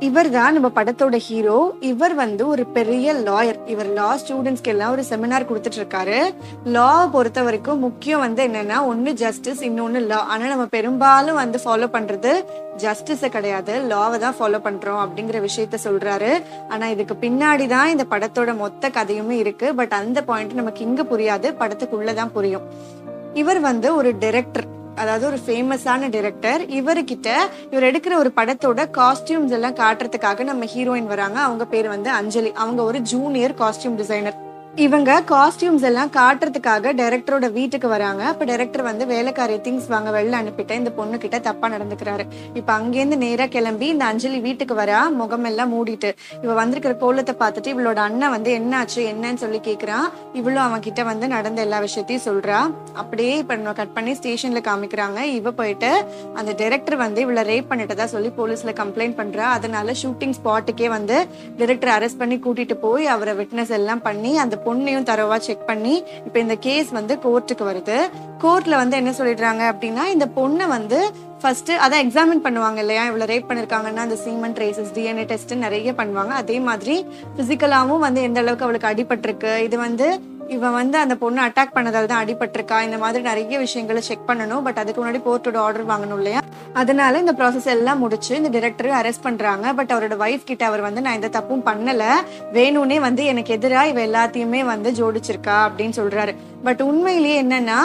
இவர் தான் நம்ம படத்தோட ஹீரோ இவர் வந்து ஒரு பெரிய லாயர் இவர் லா ஸ்டூடெண்ட்ஸ்க்கு எல்லாம் ஒரு செமினார் கொடுத்துட்டு இருக்காரு லா பொறுத்த வரைக்கும் முக்கியம் வந்து என்னன்னா ஒன்னு ஜஸ்டிஸ் இன்னொன்னு லா ஆனா நம்ம பெரும்பாலும் வந்து ஃபாலோ பண்றது ஜஸ்டிஸ கிடையாது. லாவை தான் ஃபாலோ பண்றோம் அப்படிங்கிற விஷயத்த சொல்றாரு. ஆனா இதுக்கு பின்னாடி தான் இந்த படத்தோட மொத்த கதையுமே இருக்கு. பட் அந்த பாயிண்ட் நமக்கு இங்க புரியாது. படத்துக்குள்ளதான் புரியும். இவர் வந்து ஒரு டைரக்டர் அதாவது ஒரு ஃபேமஸான டிரெக்டர் இவர்கிட்ட இவர் எடுக்கிற ஒரு படத்தோட காஸ்டியூம்ஸ் எல்லாம் காட்டுறதுக்காக நம்ம ஹீரோயின் வராங்க. அவங்க பேர் வந்து அஞ்சலி. அவங்க ஒரு ஜூனியர் காஸ்டியூம் டிசைனர் இவங்க காஸ்டியூம்ஸ் எல்லாம் காட்டுறதுக்காக டைரக்டரோட வீட்டுக்கு வராங்க. அப்ப டைரக்டர் வந்து வேலைக்காரிய திங்ஸ் வாங்க வெளில அனுப்பிட்டு இந்த பொண்ணு கிட்ட தப்பா நடந்துக்கிறாரு. இப்ப அங்கேருந்து நேரா கிளம்பி இந்த அஞ்சலி வீட்டுக்கு வரா முகம் எல்லாம் மூடிட்டு. இவ வந்திருக்கிற கோலத்தை பார்த்துட்டு இவளோட அண்ணன் வந்து என்னாச்சு என்னன்னு சொல்லி கேக்குறான் இவளும் அவன் கிட்ட வந்து நடந்த எல்லா விஷயத்தையும் சொல்றா. அப்படியே இப்ப நம்ம கட் பண்ணி ஸ்டேஷன்ல காமிக்கிறாங்க. இவ போயிட்டு அந்த டைரக்டர் வந்து இவளை ரேப் பண்ணிட்டதா சொல்லி போலீஸ்ல கம்ப்ளைண்ட் பண்றா. அதனால ஷூட்டிங் ஸ்பாட்டுக்கே வந்து டைரக்டர் அரெஸ்ட் பண்ணி கூட்டிட்டு போய் அவரை விட்னஸ் எல்லாம் பண்ணி அந்த பொண்ணையும் தரவா செக் பண்ணி இப்ப இந்த கேஸ் வந்து கோர்ட்டுக்கு வருது. கோர்ட்ல வந்து என்ன சொல்லிடுறாங்க அப்படின்னா இந்த பொண்ணை வந்து ஃபர்ஸ்ட் அதான் எக்ஸாமின் பண்ணுவாங்க இல்லையா? இவ்வளவு ரேப் பண்ணிருக்காங்கன்னா அந்த சீமன் ட்ரேசஸ் டிஎன்ஏ டெஸ்ட் நிறைய பண்ணுவாங்க. அதே மாதிரி பிசிக்கலாவும் வந்து எந்த அளவுக்கு அவளுக்கு அடிபட்டிருக்கு இது வந்து இவன் வந்து அந்த பொண்ணு அட்டாக் பண்ணதால தான் அடிபட்டிருக்கா? இந்த மாதிரி நிறைய விஷயங்களை செக் பண்ணணும். பட் அதுக்கு முன்னாடி கோர்ட்டோட ஆர்டர் வாங்கணும் இல்லையா? அதனால இந்த ப்ராசஸ் எல்லாம் முடிச்சு இந்த டிரெக்டர் அரெஸ்ட் பண்றாங்க. பட் அவரோட ஒய்ஃப் கிட்ட அவர் வந்து நான் எந்த தப்பும் பண்ணல. வேணும்னே வந்து எனக்கு எதிராக இவ எல்லாத்தையுமே வந்து ஜோடிச்சிருக்கா அப்படின்னு சொல்றாரு. பட் உண்மையிலேயே என்னன்னா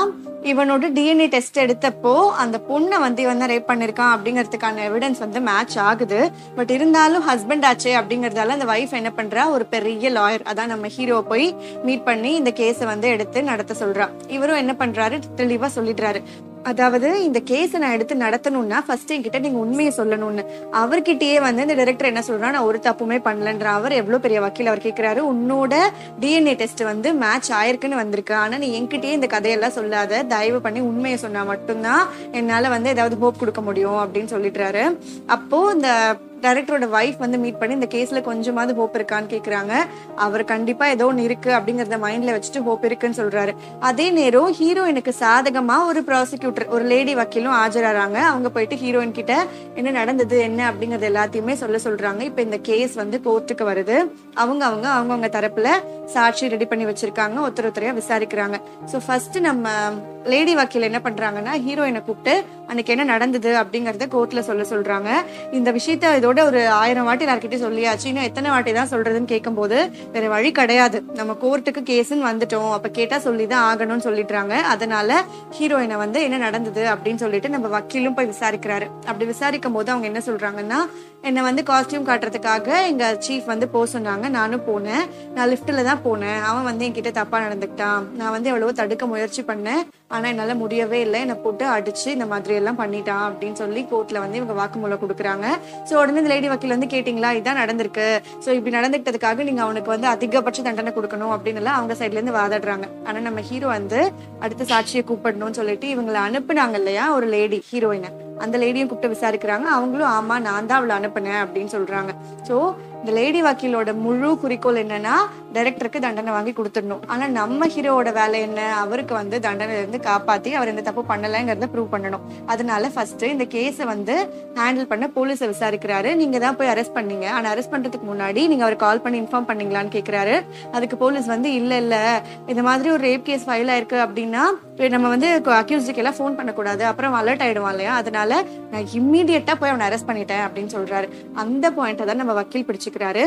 இவனோட டிஎன்ஏ டெஸ்ட் எடுத்தப்போ அந்த பொண்ணை வந்து இவன் தான் ரேப் பண்ணிருக்கான் அப்படிங்கிறதுக்கான எவிடன்ஸ் வந்து மேட்ச் ஆகுது. பட் இருந்தாலும் ஹஸ்பண்ட் ஆச்சே அப்படிங்கறதால அந்த வைஃப் என்ன பண்றா? ஒரு பெரிய லாயர் அதான் நம்ம ஹீரோவை போய் மீட் பண்ணி இந்த கேஸை வந்து எடுத்து நடத்த சொல்றா. இவரும் என்ன பண்றாரு? தெளிவா சொல்லிடுறாரு. அதாவது இந்த கேஸை நான் எடுத்து நடத்தணும்னா ஃபர்ஸ்ட் என்கிட்ட நீங்க உண்மையை சொல்லணும்னு. அவர்கிட்டயே வந்து இந்த டைரக்டர் என்ன சொல்றா நான் ஒரு தப்புமே பண்ணலன்ற அவர் எவ்வளவு பெரிய வக்கீல் அவர் கேட்கிறாரு உன்னோட டிஎன்ஏ டெஸ்ட் வந்து மேட்ச் ஆயிருக்குன்னு வந்திருக்கு. ஆனா நீ என்கிட்டயே இந்த கதையெல்லாம் சொல்லாத. தயவு பண்ணி உண்மையை சொன்னா மட்டும்தான் என்னால வந்து ஏதாவது ஹோப் கொடுக்க முடியும் அப்படின்னு சொல்லிடுறாரு. அப்போ இந்த டைரக்டரோட வைஃப் வந்து மீட் பண்ணி இந்த கேஸ்ல கொஞ்சமாவது ஹோப் இருக்கான்னு கேக்குறாங்க. அவர் கண்டிப்பா ஏதோ ஒன்று இருக்கு அப்படிங்கறத மைண்ட்ல வச்சுட்டு ஹோப் இருக்குன்னு சொல்றாரு. அதே நேரம் ஹீரோயினுக்கு சாதகமா ஒரு ப்ராசிக்யூட்டர் ஒரு லேடி வக்கீலும் ஆஜராறாங்க. அவங்க போயிட்டு ஹீரோயின் கிட்ட என்ன நடந்தது என்ன அப்படிங்கறது எல்லாத்தையுமே சொல்ல சொல்றாங்க. இப்ப இந்த கேஸ் வந்து கோர்ட்டுக்கு வருது. அவங்க அவங்க அவங்கவுங்க தரப்புல சாட்சி ரெடி பண்ணி வச்சிருக்காங்க. ஒருத்தர் ஒருத்தரையா விசாரிக்கிறாங்க. சோ ஃபர்ஸ்ட் நம்ம லேடி வக்கீல் என்ன பண்றாங்கன்னா ஹீரோயினை கூப்பிட்டு அன்னைக்கு என்ன நடந்தது அப்படிங்கறத கோர்ட்ல சொல்ல சொல்றாங்க. இந்த விஷயத்த இதோட ஒரு ஆயிரம் வாட்டி எல்லார்கிட்டயும் சொல்லியாச்சு. இன்னும் எத்தனை வாட்டி தான் சொல்றதுன்னு கேட்கும்போது வேற வழி கிடையாது. நம்ம கோர்ட்டுக்கு கேஸ்ன்னு வந்துட்டோம். அப்ப கேட்டா சொல்லிதான் ஆகணும்னு சொல்லிடுறாங்க. அதனால ஹீரோயினை வந்து என்ன நடந்தது அப்படின்னு சொல்லிட்டு நம்ம வக்கீலும் போய் விசாரிக்கிறாரு. அப்படி விசாரிக்கும் போது அவங்க என்ன சொல்றாங்கன்னா என்னை வந்து காஸ்டியூம் காட்டுறதுக்காக எங்கள் சீஃப் வந்து போக சொன்னாங்க. நானும் போனேன். நான் லிஃப்ட்டில் தான் போனேன். அவன் வந்து என்கிட்ட தப்பாக நடந்துக்கிட்டான். நான் வந்து எவ்வளவோ தடுக்க முயற்சி பண்ணேன். ஆனால் என்னால் முடியவே இல்லை. என்னை போட்டு அடித்து இந்த மாதிரி எல்லாம் பண்ணிட்டான் அப்படின்னு சொல்லி கோர்ட்டில் வந்து இவங்க வாக்குமூலம் கொடுக்குறாங்க. ஸோ உடனே இந்த லேடி வக்கீல் வந்து கேட்டிங்களா? இதுதான் நடந்திருக்கு. ஸோ இப்படி நடந்துக்கிட்டதுக்காக நீங்கள் அவனுக்கு வந்து அதிகபட்ச தண்டனை கொடுக்கணும் அப்படின்னு எல்லாம் அவங்க சைட்லேருந்து வாதாடுறாங்க. ஆனால் நம்ம ஹீரோ வந்து அடுத்த சாட்சியை கூப்பிடணும்னு சொல்லிட்டு இவங்களை அனுப்புனாங்க இல்லையா? ஒரு லேடி ஹீரோயினை அந்த லேடியும் கூப்பிட்டு விசாரிக்கிறாங்க. அவங்களும் ஆமா நான் தான் அவளை அனுப்புனேன் அப்படின்னு சொல்றாங்க. சோ இந்த லேடி வக்கீலோட முழு குறிக்கோள் என்னன்னா டைரக்டருக்கு தண்டனை வாங்கி கொடுத்துடணும். ஆனா நம்ம ஹீரோவோட வேலை என்ன? அவருக்கு வந்து தண்டனை இருந்து காப்பாத்தி அவர் எந்த தப்பு பண்ணலங்கிறத ப்ரூவ் பண்ணணும். அதனால ஃபர்ஸ்ட் இந்த கேஸை வந்து ஹேண்டில் பண்ண போலீஸை விசாரிக்கிறாரு. நீங்க தான் போய் அரெஸ்ட் பண்ணீங்க. ஆனா அரெஸ்ட் பண்றதுக்கு முன்னாடி நீங்க அவர் கால் பண்ணி இன்ஃபார்ம் பண்ணீங்களான்னு கேக்குறாரு. அதுக்கு போலீஸ் வந்து இல்ல இல்ல. இந்த மாதிரி ஒரு ரேப் கேஸ் ஃபைல் ஆயிருக்கு அப்படின்னா நம்ம வந்து அக்யூஸ்டுக்கு எல்லாம் ஃபோன் பண்ணக்கூடாது. அப்புறம் அலர்ட் ஆயிடுவான் இல்லையா? அதனால நான் இம்மீடியட்டா போய் அவனை அரெஸ்ட் பண்ணிட்டேன் அப்படின்னு சொல்றாரு. அந்த பாயிண்ட்டை தான் நம்ம வக்கீல் பிடிச்சுக்கிறாரு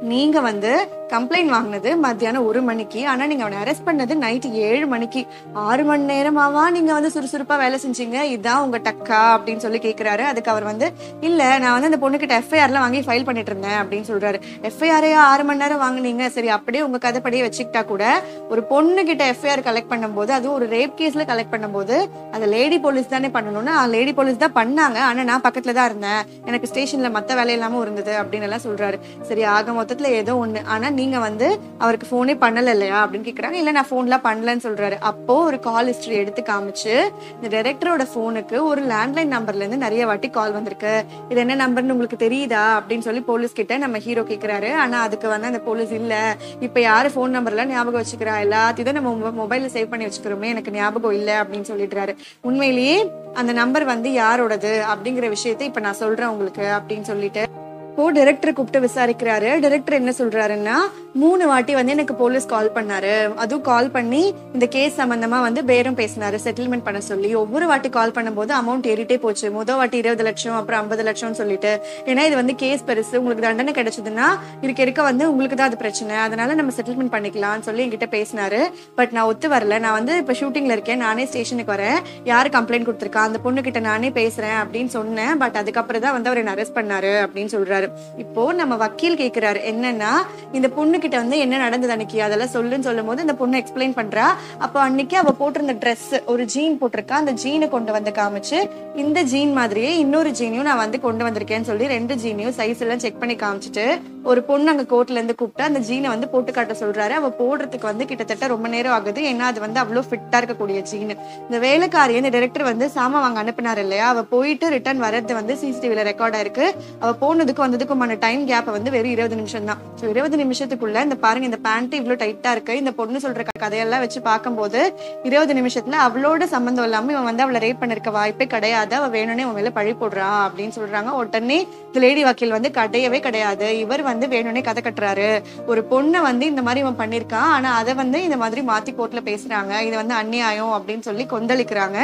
நீங்க வந்து கம்ப்ளைண்ட் வாங்கினது மத்தியானம் ஒரு மணிக்கு. ஆனா நீங்க அவனை அரெஸ்ட் பண்ணது நைட் ஏழு மணிக்கு. ஆறு மணி நேரமாவா நீங்க வந்து சுறுசுறுப்பா வேலை செஞ்சீங்க? இதான் உங்க டக்கா அப்படின்னு சொல்லி கேக்குறாரு. அதுக்கு அவர் வந்து இல்ல நான் வந்து அந்த பொண்ணுகிட்ட எஃப்ஐஆர்லாம் வாங்கி ஃபைல் பண்ணிட்டு இருந்தேன் அப்படின்னு சொல்றாரு. எஃப்ஐஆரையா ஆறு மணி நேரம் வாங்குனீங்க. சரி அப்படியே உங்க கதைப்படியே வச்சுக்கிட்டா கூட ஒரு பொண்ணு கிட்ட எஃப்ஐஆர் கலெக்ட் பண்ணும்போது அதுவும் ஒரு ரேப் கேஸ்ல கலெக்ட் பண்ணும்போது அது லேடி போலீஸ் தானே பண்ணணும்னா லேடி போலீஸ் தான் பண்ணாங்க. ஆனா நான் பக்கத்துல தான் இருந்தேன். எனக்கு ஸ்டேஷன்ல மத்த வேலை இல்லாம இருந்தது அப்படின்னு எல்லாம் சொல்றாரு. சரி ஆக மொத்தத்துல ஏதோ ஒண்ணு. ஆனா நீங்க வந்து அவருக்கு போனே பண்ணல இல்லையா? அப்படின்னு கேக்குறாங்க. இல்ல நான் ஃபோன்லாம் பண்ணலன்னு சொல்றாரு. அப்போ ஒரு கால் ஹிஸ்டரி எடுத்து காமிச்சு இந்த டைரக்டரோட போனுக்கு ஒரு லேண்ட்லைன் நம்பர்ல இருந்து நிறைய வாட்டி கால் வந்திருக்கு. இது என்ன நம்பர்னு உங்களுக்கு தெரியுதா? அப்படின்னு சொல்லி போலீஸ் கிட்ட நம்ம ஹீரோ கேக்குறாரு. ஆனா அதுக்கு வந்து அந்த போலீஸ் இல்ல. இப்ப யாரு போன் நம்பர்லாம் ஞாபகம் வச்சுக்கிறா? எல்லாத்தையும் நம்ம மொபைல்ல சேவ் பண்ணி வச்சுக்கிறோமே. எனக்கு ஞாபகம் இல்ல அப்படின்னு சொல்லிடுறாரு. உண்மையிலேயே அந்த நம்பர் வந்து யாரோடது? அப்படிங்கிற விஷயத்தை இப்ப நான் சொல்றேன் உங்களுக்கு அப்படின்னு சொல்லிட்டு இப்போ டைரக்டரை கூப்பிட்டு விசாரிக்கிறாரு. டைரக்டர் என்ன சொல்றாருன்னா மூணு வாட்டி வந்து எனக்கு போலீஸ் கால் பண்ணாரு. அதுவும் கால் பண்ணி இந்த கேஸ் சம்பந்தமா வந்து பேரம் பேசினாரு. செட்டில்மெண்ட் பண்ண சொல்லி ஒவ்வொரு வாட்டி கால் பண்ணும்போது அமௌண்ட் ஏறிட்டே போச்சு. முத வாட்டி இருபது லட்சம் அப்புறம் ஐம்பது லட்சம்னு சொல்லிட்டு. ஏன்னா இது வந்து கேஸ் பெருசு. உங்களுக்கு தண்டனை கிடைச்சதுன்னா இருக்க இருக்க வந்து உங்களுக்கு தான் அது பிரச்சனை. அதனால நம்ம செட்டில்மெண்ட் பண்ணிக்கலாம்னு சொல்லி என்கிட்ட பேசினாரு. பட் நான் ஒத்து வரல. நான் வந்து இப்ப ஷூட்டிங்ல இருக்கேன். நானே ஸ்டேஷனுக்கு வரேன். யாரு கம்ப்ளைண்ட் கொடுத்துருக்கா? அந்த பொண்ணு கிட்ட நானே பேசுறேன் அப்படின்னு சொன்னேன். பட் அதுக்கப்புறம் தான் வந்து அவர் அரெஸ்ட் பண்ணாரு அப்படின்னு சொல்றாரு. இப்போ நம்ம வக்கீல் கேக்குறாரு என்னன்னா இந்த பொண்ணு கிட்ட வந்து என்ன நடந்தது அன்னைக்கு? அதெல்லாம் சொல்லுன்னு சொல்லும் போது இந்த பொண்ணு எக்ஸ்பிளைன் பண்றா. அப்ப அன்னைக்கு அவ போட்டிருந்த ட்ரெஸ் ஒரு ஜீன் போட்டிருக்கா. அந்த ஜீனை கொண்டு வந்து காமிச்சு இந்த ஜீன் மாதிரியே இன்னொரு ஜீனையும் நான் வந்து கொண்டு வந்திருக்கேன்னு சொல்லி ரெண்டு ஜீனையும் சைஸ் எல்லாம் செக் பண்ணி காமிச்சிட்டு ஒரு பொண்ணு அங்க கோர்ட்ல இருந்து கூப்பிட்டு அந்த ஜீனை வந்து போட்டு காட்ட சொல்றாரு. அவ போடுறதுக்கு வந்து கிட்டத்தட்ட ரொம்ப நேரம் ஆகுது. ஏன்னா அது வந்து அவ்வளவு ஃபிட்டா இருக்கக்கூடிய ஜீன் இந்த வேலைக்காரி இந்த டைரக்டர் வந்து சாமா வாங்க அனுப்பினார் இல்லையா? அவ போயிட்டு ரிட்டர்ன் வர்றது வந்து சிசிடிவில ரெக்கார்ட் ஆயிருக்கு அவ போனதுக்கு அந்த வந்ததுக்குமான டைம் கேப் வந்து வெறும் இருபது நிமிஷம் தான் ஸோ இருபது நிமிஷத்துக்குள்ள இந்த பாருங்க இந்த பேண்ட் இவ்வளவு டைட்டா இருக்கு. இந்த பொண்ணு சொல்ற கதையெல்லாம் வச்சு பார்க்கும்போது இருபது நிமிஷத்துல அவளோட சம்பந்தம் இல்லாம இவன் வந்து அவளை ரேப் பண்ணிருக்க வாய்ப்பே கிடையாது. அவ வேணும்னே உன் மேல பழி போடுறான் அப்படின்னு சொல்றாங்க. உடனே இந்த லேடி வக்கீல் வந்து கிடையவே கிடையாது. இவர் வந்து வேணும்னே கதை கட்டுறாரு. ஒரு பொண்ணை வந்து இந்த மாதிரி இவன் பண்ணிருக்கான். ஆனா அதை வந்து இந்த மாதிரி மாத்தி கோர்ட்ல பேசுறாங்க. இது வந்து அந்நியாயம் அப்படின்னு சொல்லி கொந்தளிக்கிறாங்க.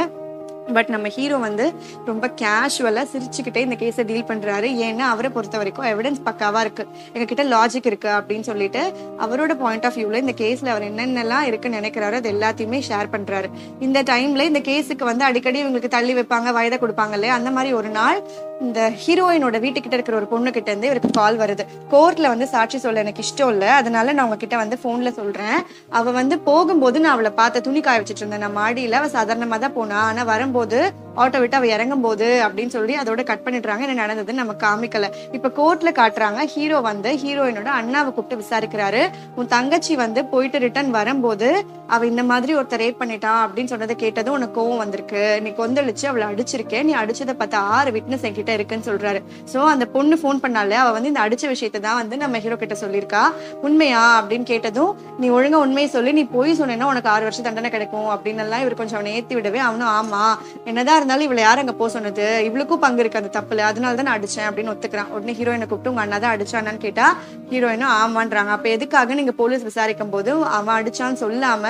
பட் நம்ம ஹீரோ வந்து ரொம்ப கேஷுவலாக சிரிச்சுக்கிட்டே இந்த கேஸை டீல் பண்ணுறாரு ஏன்னா அவரை பொறுத்த வரைக்கும் எவிடன்ஸ் பக்காவாக இருக்குது எங்ககிட்ட லாஜிக் இருக்குது அப்படின்னு சொல்லிட்டு அவரோட பாயிண்ட் ஆஃப் வியூவில் இந்த கேஸில் அவர் என்னென்னலாம் இருக்குன்னு நினைக்கிறாரோ அது எல்லாத்தையுமே ஷேர் பண்ணுறாரு இந்த டைமில் இந்த கேஸுக்கு வந்து அடிக்கடி இவங்களுக்கு தள்ளி வைப்பாங்க வயதை கொடுப்பாங்க இல்லையா? அந்த மாதிரி ஒரு நாள் இந்த ஹீரோயினோட வீட்டுக்கிட்ட இருக்கிற ஒரு பொண்ணு கிட்ட இருந்து இவருக்கு கால் வருது. கோர்ட்ல வந்து சாட்சி சொல்ல எனக்கு இஷ்டம் இல்ல. அதனால நான் உங்ககிட்ட வந்து போன்ல சொல்றேன். அவ வந்து போகும்போது நான் அவளை பார்த்த துணி காய வச்சிட்டு இருந்தேன். நான் மாடியில அவ சாதாரணமா தான் போனா. ஆனா வரும்போது ஆட்டோ விட்டு அவ இறங்கும் போது அப்படின்னு சொல்லி அதோட கட் பண்ணிடுறாங்க. என்ன நடந்ததுன்னு நம்ம காமிக்கல. இப்ப கோர்ட்ல காட்டுறாங்க. ஹீரோ வந்து ஹீரோயினோட அண்ணாவை கூப்பிட்டு விசாரிக்கிறாரு. உன் தங்கச்சி வந்து போயிட்டு ரிட்டர்ன் வரும்போது அவ இந்த மாதிரி ஒருத்தர் ரேப் பண்ணிட்டான் அப்படின்னு சொன்னதை கேட்டதும் உனக்கு கோவம் வந்திருக்கு. நீ கொந்தளிச்சு அவளை அடிச்சிருக்கேன் நீ அடிச்சதை பார்த்து ஆறு விட்னஸ் என்கிட்ட இருக்குன்னு சொல்றாரு. சோ அந்த பொண்ணு ஃபோன் பண்ணால அவ வந்து இந்த அடிச்ச விஷயத்தை தான் வந்து நம்ம ஹீரோ கிட்ட சொல்லியிருக்கா. உண்மையா? அப்படின்னு கேட்டதும் நீ ஒழுங்கா உண்மையை சொல்லி நீ போய் சொன்னேன்னா உனக்கு ஆறு வருஷம் தண்டனை கிடைக்கும் அப்படின்னு எல்லாம் இவர் கொஞ்சம் அவனை ஏத்தி விடவே அவனும் ஆமா என்னதான் இருந்தாலும் இவளை யார் அங்க போக சொன்னது? இவளுக்கும் பங்கு இருக்கு அந்த தப்புல அதனால தான் நான் அடிச்சேன் அப்படின்னு ஒத்துக்கிறான். உடனே ஹீரோயினை கூப்பிட்டு உங்க அண்ணா தான் அடிச்சானான்னு கேட்டா ஹீரோயினும் ஆமான்றாங்க. அப்ப எதுக்காக நீங்க போலீஸ் விசாரிக்கும் போது அவன் அடிச்சான்னு சொல்லாம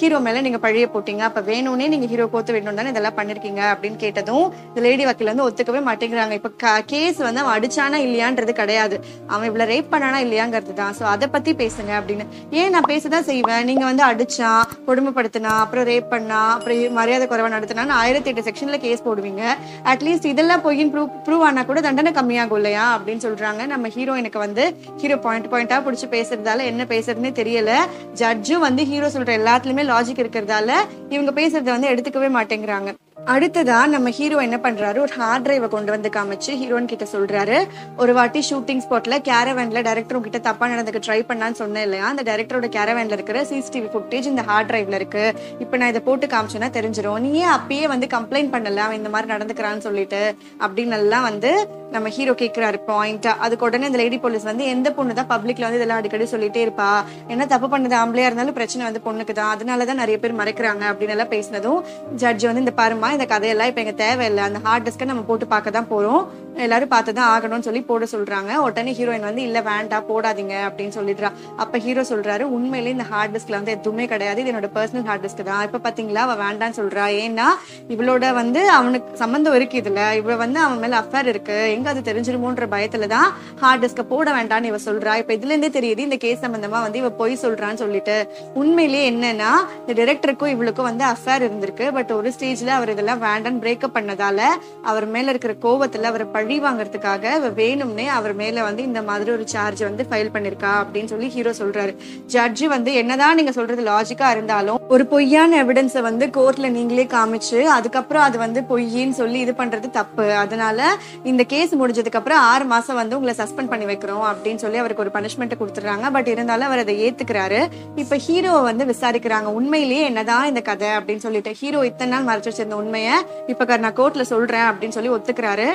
ஹீரோ மேல நீங்க பழைய போட்டீங்க. அப்ப வேணும்னே நீங்க ஹீரோ கோத்து விடணும் தானே இதெல்லாம் பண்ணிருக்கீங்க? அப்படின்னு கேட்டதும் இந்த லேடி வக்கீல் வந்து ஒத்துக்கவே பண்றாங்க இப்ப கேஸ் வந்து அவன் அடிச்சானா இல்லையான்றது கிடையாது. அவன் இவ்வளவு ரேப் பண்ணானா இல்லையாங்கிறது தான். சோ அதை பத்தி பேசுங்க அப்படின்னு. ஏன் நான் பேசதான் செய்வேன்? நீங்க வந்து அடிச்சான் கொடுமைப்படுத்தினா அப்புறம் ரேப் பண்ணா அப்புறம் மரியாதை குறைவா நடத்தினான்னு ஆயிரத்தி எட்டு செக்ஷன்ல கேஸ் போடுவீங்க. அட்லீஸ்ட் இதெல்லாம் பொய்யின் ப்ரூவ் ப்ரூவ் ஆனா கூட தண்டனை கம்மியாகும் இல்லையா? அப்படின்னு சொல்றாங்க. நம்ம ஹீரோயினுக்கு வந்து ஹீரோ பாயிண்ட் பாயிண்டா பிடிச்சி பேசுறதால என்ன பேசுறதுன்னு தெரியல. ஜட்ஜும் வந்து ஹீரோ சொல்ற எல்லாத்துலயுமே லாஜிக் இருக்கிறதால இவங்க பேசுறத வந்து எடுத்துக்கவே மாட்டேங்கிறாங்க. அடுத்ததா நம்ம ஹீரோ என்ன பண்றாரு? ஒரு ஹார்ட் டிரைவை கொண்டு வந்து காமிச்சு ஹீரோயின் கிட்ட சொல்றாரு. ஒரு வாட்டி ஷூட்டிங் ஸ்பாட்ல கேரவேன்ல டேரக்டர் உங்ககிட்ட தப்பா நடந்துக்க ட்ரை பண்ணான்னு சொன்னேன் இல்லையா? அந்த டேரக்டரோட கேரவேன்ல இருக்கிற சிசிடிவி ஃபுட்டேஜ் இந்த ஹார்ட் டிரைவ்ல இருக்கு. இப்போ நான் இதை போட்டு காமிச்சேன்னா தெரிஞ்சிடும் நீ ஏன் அப்பயே வந்து கம்ப்ளைண்ட் பண்ணல. அவன் இந்த மாதிரி நடந்துக்கிறான்னு சொல்லிட்டு அப்படின்னு எல்லாம் வந்து நம்ம ஹீரோ கேட்கிறாரு பாயிண்டா அதுக்கு உடனே இந்த லேடி போலீஸ் வந்து எந்த பொண்ணு தான் பப்ளிக்ல வந்து இதெல்லாம் அடிக்கடி சொல்லிட்டே இருப்பா? என்ன தப்பு பண்ணது? ஆம்பளையா இருந்தாலும் பிரச்சனை வந்து பொண்ணுக்கு தான். அதனாலதான் நிறைய பேர் மறைக்கிறாங்க அப்படின்னு எல்லாம் பேசினதும் ஜட்ஜ் வந்து இந்த பாருமா இந்த கதையெல்லாம் இப்ப எங்க தேவையில்லை. அந்த ஹார்ட் டிஸ்க நம்ம போட்டு பார்க்க தான் போறோம். எல்லாரும் பார்த்து தான் ஆகணும்னு சொல்லி போட சொல்றாங்க. உடனே ஹீரோயின் வந்து இல்ல வேண்டாம் போடாதீங்க அப்படின்னு சொல்லிடுறா. அப்ப ஹீரோ சொல்றாரு உண்மையிலேயே இந்த ஹார்ட் டிஸ்க்ல வந்து எதுவுமே கிடையாது. இது என்னோட பர்சனல் ஹார்ட் டிஸ்க் தான். இப்ப பாத்தீங்களா அவ வேண்டாம்னு சொல்றா. ஏன்னா இவளோட வந்து அவனுக்கு சம்மந்தம் இருக்கு இதுல இவ வந்து அவன் மேல அஃபேர் இருக்கு. எங்க அது தெரிஞ்சிருமோன்ற பயத்துல தான் ஹார்ட் டிஸ்க போட வேண்டாம்னு இவ சொல்றா. இப்ப இதுல இருந்தே தெரியுது இந்த கேஸ் சம்பந்தமா வந்து இவ பொய் சொல்றான்னு சொல்லிட்டு. உண்மையிலேயே என்னன்னா இந்த டைரக்டருக்கும் இவளுக்கும் வந்து அஃபேர் இருந்திருக்கு. பட் ஒரு ஸ்டேஜ்ல அவர் இதெல்லாம் வேண்டான்னு பிரேக்கப் பண்ணதால அவர் மேல இருக்கிற கோவத்துல அவர் பழி வாங்குறதுக்காக வேணும்னே அவர் மேல வந்து இந்த மாதிரி ஒரு சார்ஜ் வந்து ஃபைல் பண்ணிருக்கா அப்படின்னு சொல்லி ஹீரோ சொல்றாரு. ஜட்ஜ் வந்து என்னதான் நீங்க சொல்றது லாஜிக்கா இருந்தாலும் ஒரு பொய்யான எவிடன்ஸை வந்து கோர்ட்ல நீங்களே காமிச்சு அதுக்கப்புறம் அது வந்து பொய்யின்னு சொல்லி இது பண்றது தப்பு. அதனால இந்த கேஸ் முடிஞ்சதுக்கு அப்புறம் ஆறு மாசம் வந்து உங்களை சஸ்பெண்ட் பண்ணி வைக்கிறோம் அப்படின்னு சொல்லி அவருக்கு ஒரு பனிஷ்மெண்ட் கொடுத்துறாங்க பட் இருந்தாலும் அவர் அதை ஏத்துக்கிறாரு. இப்ப ஹீரோவை வந்து விசாரிக்கிறாங்க. உண்மையிலேயே என்னதான் இந்த கதை அப்படின்னு சொல்லிட்டு ஹீரோ இத்தனை நாள் மறைச்சு வச்சிருந்த உண்மையை இப்ப நான் கோர்ட்ல சொல்றேன் அப்படின்னு சொல்லி ஒத்துக்கிறாரு.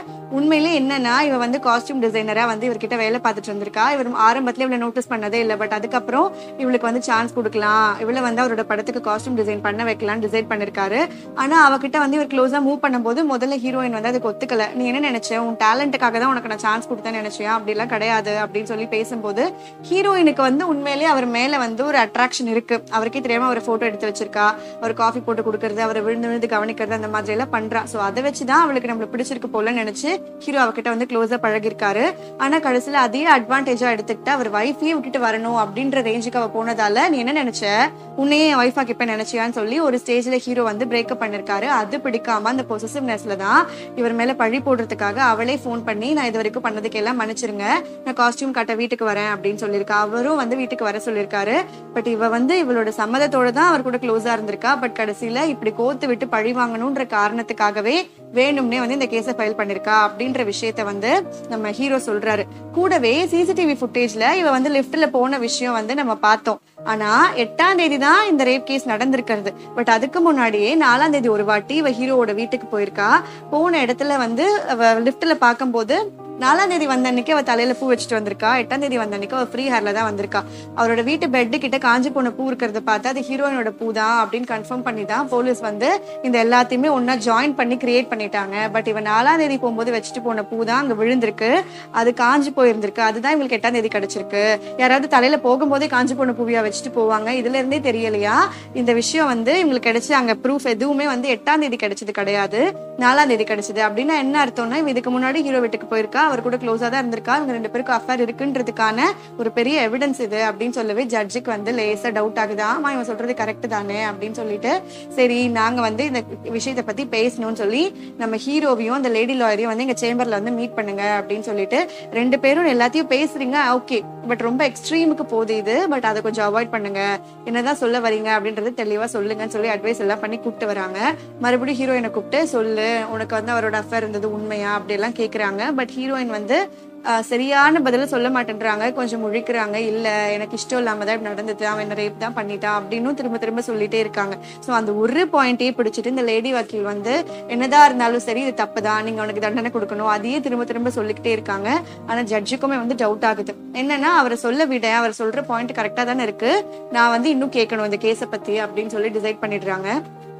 உண்மையிலே என்னன்னா இவ வந்து காஸ்டியூம் டிசைனரா வந்து இவர்கிட்ட வேலை பார்த்துட்டு இருந்திருக்கா. இவர் ஆரம்பத்துல இவளை நோட்டீஸ் பண்ணதே இல்லை. பட் அதுக்கப்புறம் இவளுக்கு வந்து சான்ஸ் கொடுக்கலாம். இவளை வந்து அவரோட படத்துக்கு காஸ்டியூம் டிசைன் பண்ண வைக்கலாம் டிசைட் பண்ணிருக்காரு. ஆனா அவகிட்ட வந்து இவர் க்ளோஸா மூவ் பண்ணும்போது முதல்ல ஹீரோயின் வந்து அதுக்கு ஒத்துக்கல. நீ என்ன நினைச்ச? உன் டேலண்ட்டுக்காக தான் உனக்கு நான் சான்ஸ் கொடுத்தேன்னு நினைச்சியா? அப்படிலாம் கிடையாது. அப்படின்னு சொல்லி பேசும்போது ஹீரோயினுக்கு வந்து உண்மையிலேயே அவர் மேல வந்து ஒரு அட்ராக்ஷன் இருக்கு. அவருக்கே தெரியாம அவர் போட்டோ எடுத்து வச்சிருக்கா. அவர் காஃபி போட்டு கொடுக்கறது அவரை விழுந்து விழுந்து கவனிக்கிறது அந்த மாதிரி எல்லாம் பண்றா. சோ அதை வச்சுதான் அவளுக்கு நம்மள பிடிச்சிருக்கு போலன்னு நினைச்சு ஹீரோ அவகிட்ட வந்து க்ளோஸா பழகிருக்காரு ஆனா கடைசியில அதே அட்வான்டேஜா எடுத்துக்கிட்டு அவர் ஒய்ஃபையே விட்டுட்டு வரணும் அப்படின்ற ரேஞ்சுக்கு அவ போனதால நீ என்ன நினைச்ச? உன்னையே என் ஒய்ஃபா இப்ப நினைச்சியான்னு சொல்லி ஒரு ஸ்டேஜ்ல ஹீரோ வந்து பிரேக்கப் பண்ணிருக்காரு. அது பிடிக்காம அந்த பொசசிவ்னஸ்ல தான் இவர் மேல பழி போடுறதுக்காக அவளே ஃபோன் பண்ணி நான் இது வரைக்கும் பண்ணதுக்கு எல்லாம் மன்னிச்சிருங்க. நான் காஸ்டியூம் காட்ட வீட்டுக்கு வரேன் அப்படின்னு சொல்லியிருக்கா. அவரும் வந்து வீட்டுக்கு வர சொல்லியிருக்காரு. பட் இவ வந்து இவளோட சம்மதத்தோட தான் அவர் கூட க்ளோஸா இருந்திருக்கா. பட் கடைசியில இப்படி கோத்து விட்டு பழி வாங்கணும்ன்ற காரணத்துக்காகவே வேணும்னே வந்து இந்த கேஸை ஃபைல் பண்ணிருக்கா அப்படின்ற விஷயத்த வந்து நம்ம ஹீரோ சொல்றாரு. கூடவே சிசிடிவி ஃபுட்டேஜ்ல இவ வந்து லிஃப்ட்ல போன விஷயம் வந்து நம்ம பார்த்தோம். ஆனா எட்டாம் தேதி தான் இந்த ரேப் கேஸ் நடந்திருக்கிறது. பட் அதுக்கு முன்னாடியே நாலாம் தேதி ஒரு வாட்டி இவ ஹீரோவோட வீட்டுக்கு போயிருக்கா. போன இடத்துல வந்து அவ லிஃப்ட்ல பார்க்கும்போது நாலாம் தேதி வந்த அன்னைக்கு அவ தலையில பூ வச்சுட்டு வந்திருக்கா. எட்டாம் தேதி வந்த அன்னைக்கு அவ ஃப்ரீ ஹேர்ல தான் வந்திருக்கா. அவரோட வீட்டு பெட்டு கிட்ட காஞ்சி போன பூ இருக்கிறத பார்த்து அது ஹீரோயினோட பூ தான் அப்படின்னு கன்ஃபார்ம் பண்ணி தான் போலீஸ் வந்து இந்த எல்லாத்தையுமே ஒன்னா ஜாயின் பண்ணி கிரியேட் பண்ணிட்டாங்க. பட் இவன் நாலாம் தேதி போகும்போது வச்சுட்டு போன பூ தான் அங்க விழுந்திருக்கு. அது காஞ்சி போயிருந்திருக்கு. அதுதான் இவங்களுக்கு எட்டாம் தேதி கிடைச்சிருக்கு. யாராவது தலையில போகும்போதே காஞ்சி போன பூவியா வச்சுட்டு போவாங்க. இதுல இருந்தே தெரியலையா? இந்த விஷயம் வந்து இவங்களுக்கு கிடைச்சி அங்க ப்ரூஃப் எதுவுமே வந்து எட்டாம் தேதி கிடைச்சது கிடையாது. நாலாம் தேதி கிடைச்சது. அப்படின்னா என்ன அர்த்தம்னா இதுக்கு முன்னாடி ஹீரோ வீட்டுக்கு போயிருக்கா? அவர் கூட க்ளோஸா தான் இருந்திருக்கா? இவங்க ரெண்டு பேருக்கும் அஃபேர் இருக்குன்றதுக்கான ஒரு பெரிய எவிடன்ஸ் இது அப்படின்னு சொல்லவே ஜட்ஜுக்கு வந்து லேசா டவுட் ஆகுது. ஆமா இவன் சொல்றது கரெக்ட் தானே அப்படின்னு சொல்லிட்டு சரி நாங்க வந்து இந்த விஷயத்தை பத்தி பேசணும்னு சொல்லி நம்ம ஹீரோவையும் அந்த லேடி லாயரையும் வந்து எங்க சேம்பர்ல வந்து மீட் பண்ணுங்க அப்படின்னு சொல்லிட்டு ரெண்டு பேரும் எல்லாத்தையும் பேசுறீங்க. ஓகே பட் ரொம்ப எக்ஸ்ட்ரீமுக்கு போகுது இது பட் அதை கொஞ்சம் அவாய்ட் பண்ணுங்க. என்னதான் சொல்ல வரீங்க அப்படின்றது தெளிவா சொல்லுங்கன்னு சொல்லி அட்வைஸ் எல்லாம் பண்ணி கூப்பிட்டு வராங்க. மறுபடியும் ஹீரோயினை கூப்பிட்டு சொல்லு உனக்கு வந்து அவரோட அஃபேர் இருந்தது உண்மையா? அப்படி எல்லாம் கேக்குறாங்க பட் ஹீரோயின் வந்து சரியான பதில சொல்ல மாட்டேன்றாங்க. கொஞ்சம் முழிக்கிறாங்க. இல்ல எனக்கு இஷ்டம் இல்லாம தான் நடந்துட்டு நடந்தது அவன் என்ன ரேப் தான் பண்ணிட்டான் அப்படின்னு திரும்ப திரும்ப சொல்லிட்டே இருக்காங்க. சோ அந்த ஒரு பாயிண்டே பிடிச்சிட்டு இந்த லேடி வக்கீல் வந்து என்னதான் இருந்தாலும் சரி இது தப்பு தான் நீங்க உனக்கு தண்டனை கொடுக்கணும். அதையே திரும்ப திரும்ப சொல்லிக்கிட்டே இருக்காங்க. ஆனா ஜட்ஜுக்குமே வந்து டவுட் ஆகுது. என்னன்னா அவரை சொல்ல விட அவர் சொல்ற பாயிண்ட் கரெக்டா தானே இருக்கு. நான் வந்து இன்னும் கேட்கணும் இந்த கேஸை பத்தி அப்படின்னு சொல்லி டிசைட் பண்ணிடுறாங்க.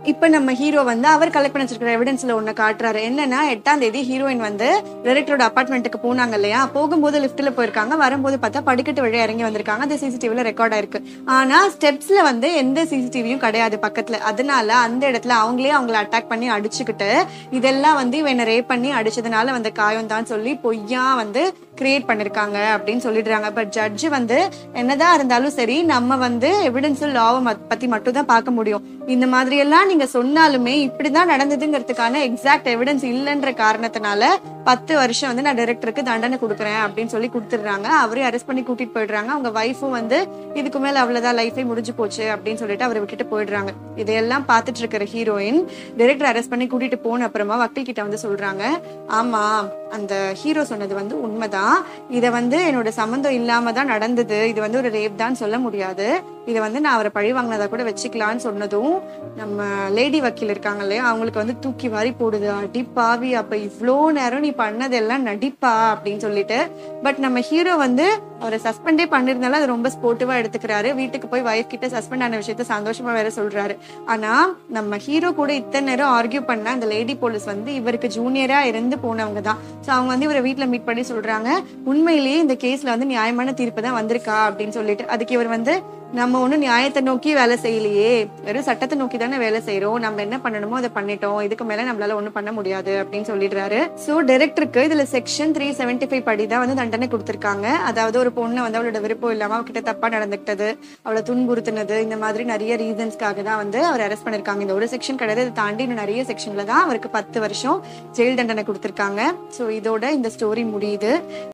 இப்ப நம்ம ஹீரோ வந்து அவர் கலெக்ட் பண்ணி வச்சிருக்கிற எவிடன்ஸ்ல ஒண்ணு காட்டுறாரு. என்னன்னா எட்டாம் தேதி ஹீரோயின் வந்து டைரக்டரோட அப்பார்ட்மெண்ட்டுக்கு போனாங்க இல்லையா? போகும்போது லிப்ட்ல போயிருக்காங்க. வரும்போது பார்த்தா படிக்கட்டு வழியா இறங்கி வந்திருக்காங்க. அது சிசிடிவில ரெக்கார்ட் ஆயிருக்கு ஆனா ஸ்டெப்ஸ்ல வந்து எந்த சிசிடிவியும் கிடையாது பக்கத்துல. அதனால அந்த இடத்துல அவங்களே அவங்கள அட்டாக் பண்ணி அடிச்சுக்கிட்டு இதெல்லாம் வந்து இவன் ரேப் பண்ணி அடிச்சதுனால வந்த காயம் தான் சொல்லி பொய்யா வந்து கிரியேட் பண்ணிருக்காங்க அப்படின்னு சொல்லிடுறாங்க. பட் ஜட்ஜ் வந்து என்னதான் இருந்தாலும் சரி நம்ம வந்து எவிடன்ஸ் லாவை பத்தி மட்டும் தான் பார்க்க முடியும். இந்த மாதிரி எல்லாம் நீங்க சொன்னாலுமே இப்படிதான் நடந்ததுங்கிறதுக்கான எக்ஸாக்ட் எவிடன்ஸ் இல்லைன்ற காரணத்தினால பத்து வருஷம் வந்து நான் டைரக்டருக்கு தண்டனை கொடுக்குறேன் அப்படின்னு சொல்லி கொடுத்துடுறாங்க. அவரையும் அரெஸ்ட் பண்ணி கூட்டிட்டு போயிடுறாங்க. அவங்க ஒய்ஃபும் வந்து இதுக்கு மேல அவ்வளவுதான் லைஃபே முடிஞ்சு போச்சு அப்படின்னு சொல்லிட்டு அவரை விட்டுட்டு போயிடுறாங்க. இதையெல்லாம் பார்த்துட்டு இருக்கிற ஹீரோயின் டைரக்டர் அரெஸ்ட் பண்ணி கூட்டிட்டு போன அப்புறமா வக்கீல் கிட்ட வந்து சொல்றாங்க ஆமா அந்த ஹீரோ சொன்னது வந்து உண்மைதான். இதை வந்து என்னோட சம்மந்தம் இல்லாம தான் நடந்தது. இது வந்து ஒரு ரேப் தான் சொல்ல முடியாது. இதை வந்து நான் அவரை பழி வாங்கினதா கூட வச்சுக்கலாம்னு சொன்னதும் நம்ம லேடி வக்கீல் இருக்காங்க இல்லையா அவங்களுக்கு வந்து தூக்கி வாரி போடுது. அடிப்பாவி அப்ப இவ்வளோ நேரம் நீ பண்ணதெல்லாம் நடிப்பா அப்படின்னு சொல்லிட்டு. பட் நம்ம ஹீரோ வந்து அவரை சஸ்பெண்டே பண்ணிருந்தாலும் அது ரொம்ப ஸ்போர்ட்டிவா எடுத்துக்கிறாரு. வீட்டுக்கு போய் வயஃப் கிட்ட சஸ்பெண்ட் ஆன விஷயத்த சந்தோஷமா வேற சொல்றாரு. ஆனா நம்ம ஹீரோ கூட இத்தனை நேரம் ஆர்கியூ பண்ண அந்த லேடி போலீஸ் வந்து இவருக்கு ஜூனியரா இருந்து போனவங்க தான். சோ அவங்க வந்து இவரை வீட்டுல மீட் பண்ணி சொல்றாங்க. உண்மையிலேயே இந்த கேஸ்ல வந்து நியாயமான தீர்ப்பு தான் வந்திருக்கா அப்படின்னு சொல்லிட்டு அதுக்கு இவர் வந்து நம்ம ஒன்றும் நியாயத்தை நோக்கி வேலை செய்யலையே. வெறும் சட்டத்தை நோக்கி தானே வேலை செய்யறோம் நம்ம என்ன பண்ணணுமோ அதை பண்ணிட்டோம். இதுக்கு மேல நம்மளால ஒன்றும் பண்ண முடியாது அப்படின்னு சொல்லிடுறாரு. ஸோ டைரக்டருக்கு இதுல செக்ஷன் த்ரீ செவன்டி ஃபைவ் படி தான் வந்து தண்டனை கொடுத்துருக்காங்க. அதாவது ஒரு பொண்ணு வந்து அவளோட விருப்பம் இல்லாம அவகிட்ட தப்பா நடந்துக்கிட்டது அவளை துன்புறுத்தினது இந்த மாதிரி நிறைய ரீசன்ஸ்க்காக தான் வந்து அவர் அரெஸ்ட் பண்ணிருக்காங்க. இந்த ஒரு செக்ஷன் கிடையாது. இதை தாண்டி இன்னும் நிறைய செக்ஷன்ல தான் அவருக்கு பத்து வருஷம் ஜெயில் தண்டனை கொடுத்துருக்காங்க. ஸோ இதோட இந்த ஸ்டோரி முடியுது.